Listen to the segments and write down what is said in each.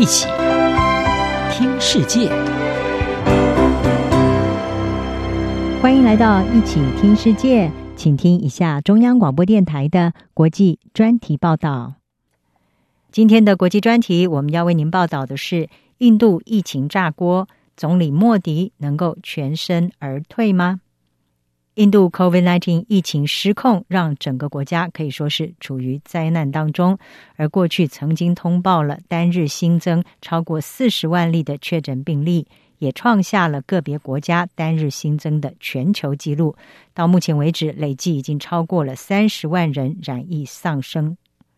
一起听世界，欢迎来到一起听世界，请听一下中央广播电台的国际专题报道。今天的国际专题，我们要为您报道的是印度疫情炸锅，总理莫迪能够全身而退吗？印度 COVID-19 疫情失控，让整个国家可以说是处于灾难当中。而过去曾经通报了单日新增超过四十万例的确诊病例，也创下了个别国家单日新增的全球纪录。到目前为止，累计已经超过了三十万人染疫丧生。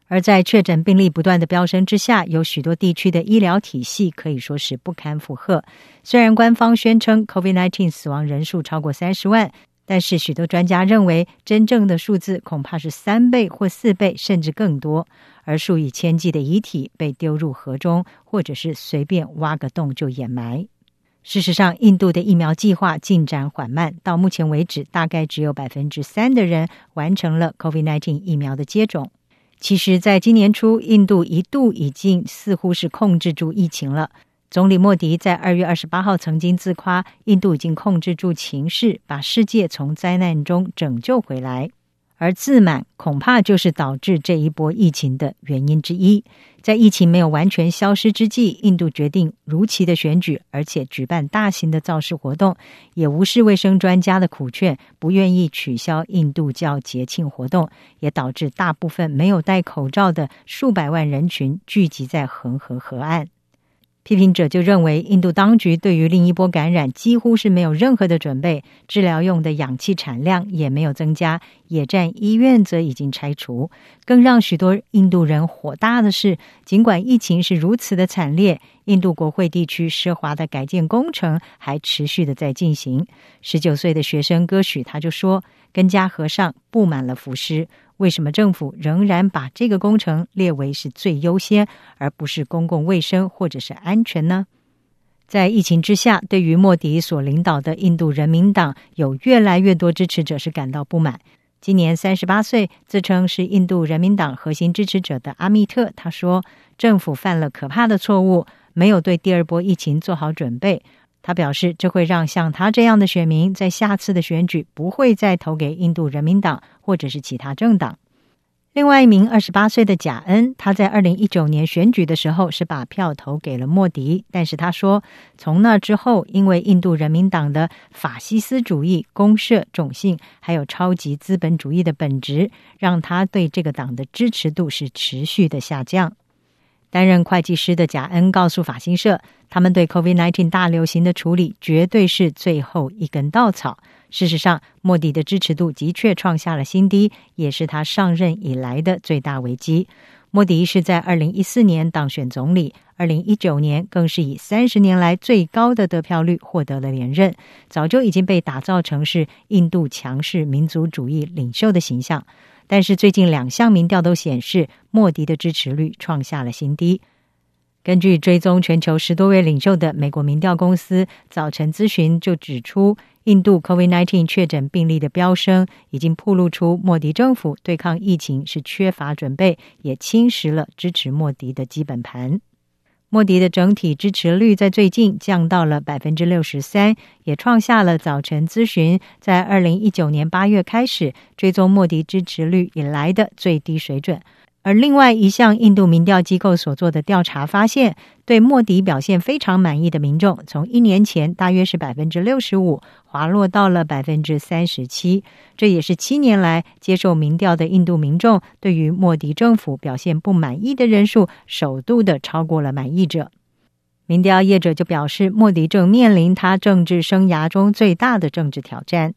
而在确诊病例不断的飙升之下，有许多地区的医疗体系可以说是不堪负荷。虽然官方宣称 COVID-19 死亡人数超过三十万。但是，许多专家认为，真正的数字恐怕是三倍或四倍，甚至更多。而数以千计的遗体被丢入河中，或者是随便挖个洞就掩埋。事实上，印度的疫苗计划进展缓慢，到目前为止，大概只有百分之三的人完成了 COVID-19 疫苗的接种。其实，在今年初，印度一度已经似乎是控制住疫情了。总理莫迪在二月二十八号曾经自夸，印度已经控制住情势，把世界从灾难中拯救回来。而自满恐怕就是导致这一波疫情的原因之一。在疫情没有完全消失之际，印度决定如期的选举，而且举办大型的造势活动，也无视卫生专家的苦劝，不愿意取消印度教节庆活动，也导致大部分没有戴口罩的数百万人群聚集在恒河河岸。批评者就认为，印度当局对于另一波感染几乎是没有任何的准备，治疗用的氧气产量也没有增加，野战医院则已经拆除。更让许多印度人火大的是，尽管疫情是如此的惨烈，印度国会地区奢华的改建工程还持续的在进行。十九岁的学生歌许他就说：“跟家和尚布满了浮尸。”为什么政府仍然把这个工程列为是最优先，而不是公共卫生或者是安全呢？在疫情之下，对于莫迪所领导的印度人民党，有越来越多支持者是感到不满。今年三十八岁，自称是印度人民党核心支持者的阿密特，他说，政府犯了可怕的错误，没有对第二波疫情做好准备。他表示，这会让像他这样的选民在下次的选举不会再投给印度人民党或者是其他政党。另外一名二十八岁的贾恩，他在二零一九年选举的时候是把票投给了莫迪，但是他说，从那之后，因为印度人民党的法西斯主义、公社、种姓，还有超级资本主义的本质，让他对这个党的支持度是持续的下降。担任会计师的贾恩告诉法新社，他们对 COVID-19 大流行的处理绝对是最后一根稻草。事实上，莫迪的支持度的确创下了新低，也是他上任以来的最大危机。莫迪是在二零一四年当选总理，二零一九年更是以三十年来最高的得票率获得了连任，早就已经被打造成是印度强势民族主义领袖的形象。但是最近两项民调都显示，莫迪的支持率创下了新低。根据追踪全球十多位领袖的美国民调公司早晨咨询就指出，印度 COVID-19 确诊病例的飙升，已经暴露出莫迪政府对抗疫情是缺乏准备，也侵蚀了支持莫迪的基本盘。莫迪的整体支持率在最近降到了百分之六十三，也创下了早晨咨询在二零一九年八月开始追踪莫迪支持率以来的最低水准。而另外一项印度民调机构所做的调查发现，对莫迪表现非常满意的民众，从一年前大约是百分之六十五，滑落到了百分之三十七。这也是七年来接受民调的印度民众对于莫迪政府表现不满意的人数，首度的超过了满意者。民调业者就表示，莫迪正面临他政治生涯中最大的政治挑战。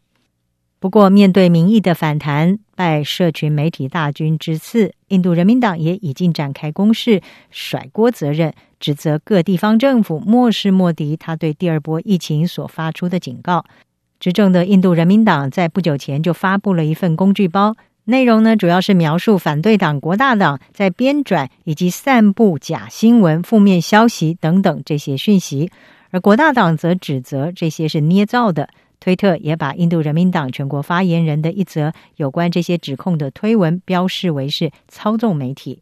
不过，面对民意的反弹，拜社群媒体大军之赐，印度人民党也已经展开攻势，甩锅责任，指责各地方政府漠视莫迪他对第二波疫情所发出的警告。执政的印度人民党在不久前就发布了一份工具包，内容呢主要是描述反对党国大党在编纂以及散布假新闻、负面消息等等这些讯息，而国大党则指责这些是捏造的。推特也把印度人民党全国发言人的一则有关这些指控的推文标示为是操纵媒体。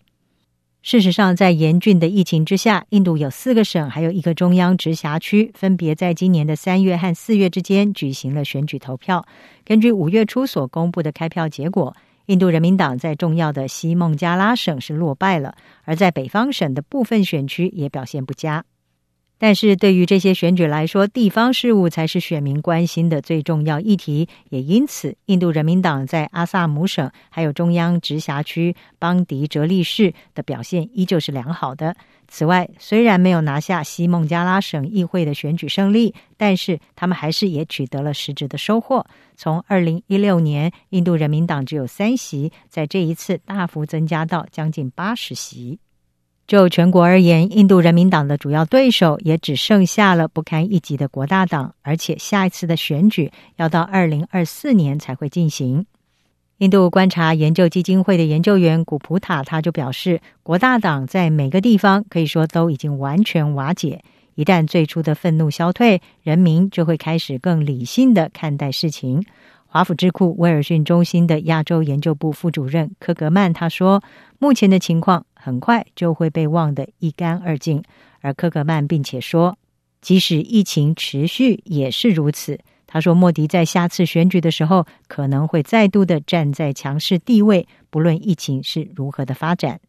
事实上，在严峻的疫情之下，印度有四个省，还有一个中央直辖区，分别在今年的三月和四月之间举行了选举投票。根据五月初所公布的开票结果，印度人民党在重要的西孟加拉省是落败了，而在北方省的部分选区也表现不佳。但是对于这些选举来说，地方事务才是选民关心的最重要议题。也因此，印度人民党在阿萨姆省还有中央直辖区邦迪哲利市的表现依旧是良好的。此外，虽然没有拿下西孟加拉省议会的选举胜利，但是他们还是也取得了实质的收获。从二零一六年印度人民党只有三席，在这一次大幅增加到将近八十席。就全国而言，印度人民党的主要对手也只剩下了不堪一击的国大党，而且下一次的选举要到二零二四年才会进行。印度观察研究基金会的研究员古普塔他就表示，国大党在每个地方可以说都已经完全瓦解。一旦最初的愤怒消退，人民就会开始更理性的看待事情。华府智库威尔逊中心的亚洲研究部副主任科格曼他说，目前的情况。很快就会被忘得一干二净，而科格曼并且说，即使疫情持续也是如此。他说，莫迪在下次选举的时候可能会再度的站在强势地位，不论疫情是如何的发展。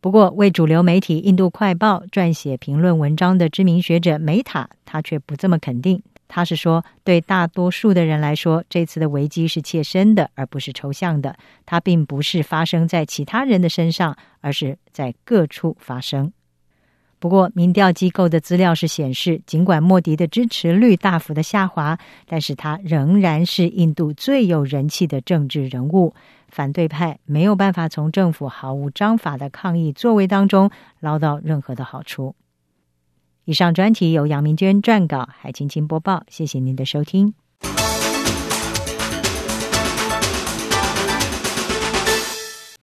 不过，为主流媒体《印度快报》撰写评论文章的知名学者梅塔，他却不这么肯定。他是说，对大多数的人来说，这次的危机是切身的，而不是抽象的。它并不是发生在其他人的身上，而是在各处发生。不过，民调机构的资料是显示，尽管莫迪的支持率大幅的下滑，但是他仍然是印度最有人气的政治人物。反对派没有办法从政府毫无章法的抗议作为当中捞到任何的好处。以上专题由杨明娟撰稿，海青青播报。谢谢您的收听。